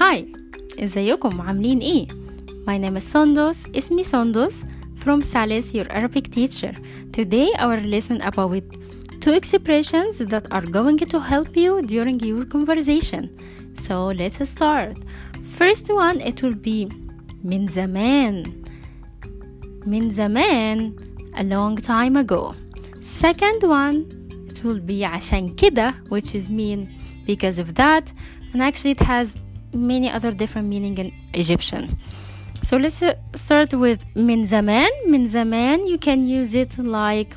هاي ازيكم عاملين ايه My name is Sondos اسمي Sondos from Salis your Arabic teacher Today our lesson about two expressions that are going to help you during your conversation So let's start First one it will be من زمان من زمان a long time ago Second one it will be عشان كده which is mean because of that and actually it has many other different meaning in Egyptian so let's uh, start with من زمان من زمان you can use it like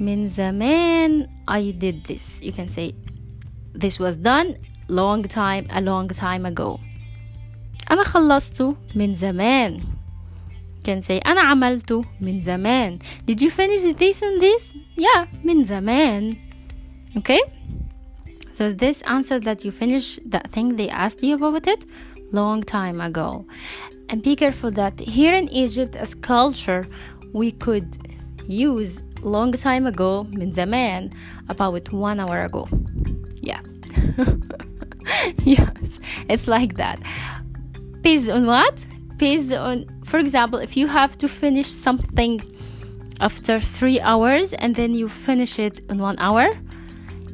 من زمان I did this you can say this was done long time a long time ago أنا خلصته من زمان you can say أنا عملته من زمان did you finish this and this yeah من زمان okay so this answer that you finish that thing they asked you about it long time ago. And be careful that here in Egypt as culture we could use long time ago من زمان about one hour ago. Yeah. yes, it's like that. Based on what? Based on, for example, if you have to finish something after three hours and then you finish it in one hour,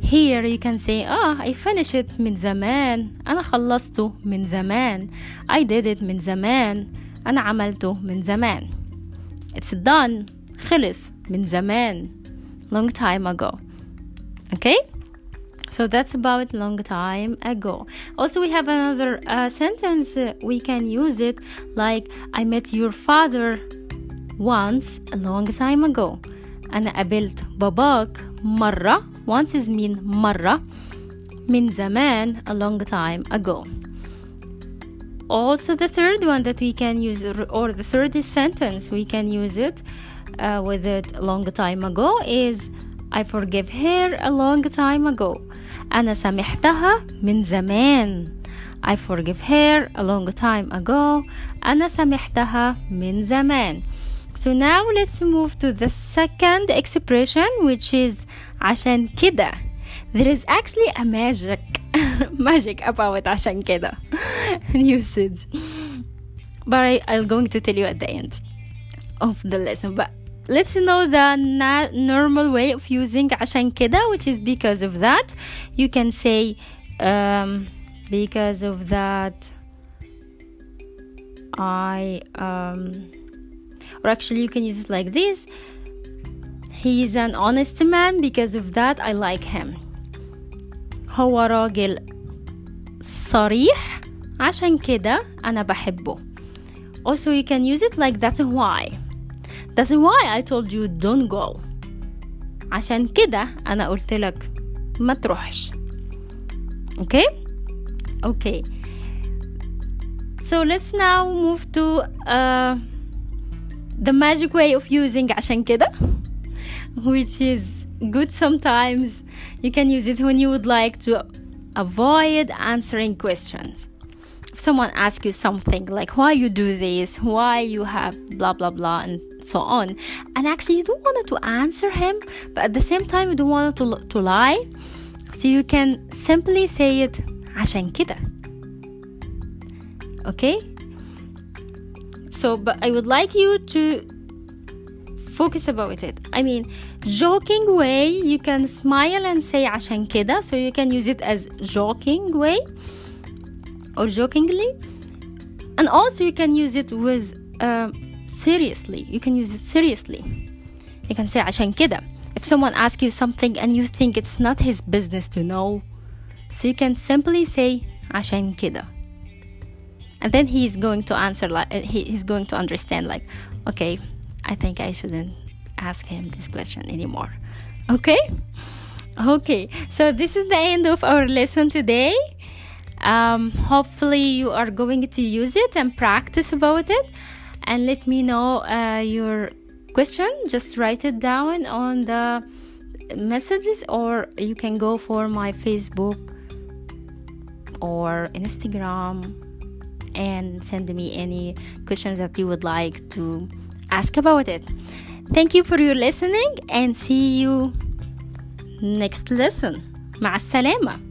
here you can say ah I finished it من زمان أنا خلصته من زمان I did it من زمان أنا عملته من زمان It's done خلص من زمان long time ago okay so that's about long time ago also we have another uh, sentence uh, we can use it like I met your father once a long time ago أنا قابلت باباك مرة once is mean مرة من زمان a long time ago also the third one that we can use or the third sentence we can use it uh, with it a long time ago is I forgive her a long time ago أنا سامحتها من زمان I forgive her a long time ago أنا سامحتها من زمان So now let's move to the second expression which is عشان كده There is actually a magic magic about عشان كده usage But I, I'm going to tell you at the end of the lesson But let's know the na- normal way of using عشان كده which is because of that you can say um, because of that I um, or actually you can use it like this he is an honest man because of that I like him هو راجل صريح عشان كده أنا بحبه also you can use it like that's why that's why I told you don't go عشان كده أنا قلت لك ما تروحش okay okay so let's now move to uh, the magic way of using عشان كده which is good sometimes you can use it when you would like to avoid answering questions if someone asks you something like why you do this why you have blah blah blah and so on and actually you don't want to answer him but at the same time you don't want to, to lie so you can simply say it عشان كده okay so but i would like you to focus about it i mean joking way you can smile and say عشان كده so you can use it as joking way or jokingly and also you can use it with uh, seriously you can use it seriously you can say عشان كده if someone asks you something and you think it's not his business to know so you can simply say عشان كده and then he's going to answer like he, he's going to understand like okay i think i shouldn't ask him this question anymore. Okay? Okay. So this is the end of our lesson today. Um, hopefully you are going to use it and practice about it. And let me know uh, your question. Just write it down on the messages or you can go for my facebook or instagram and send me any questions that you would like to ask about it. Thank you for your listening and see you next lesson. مع السلامه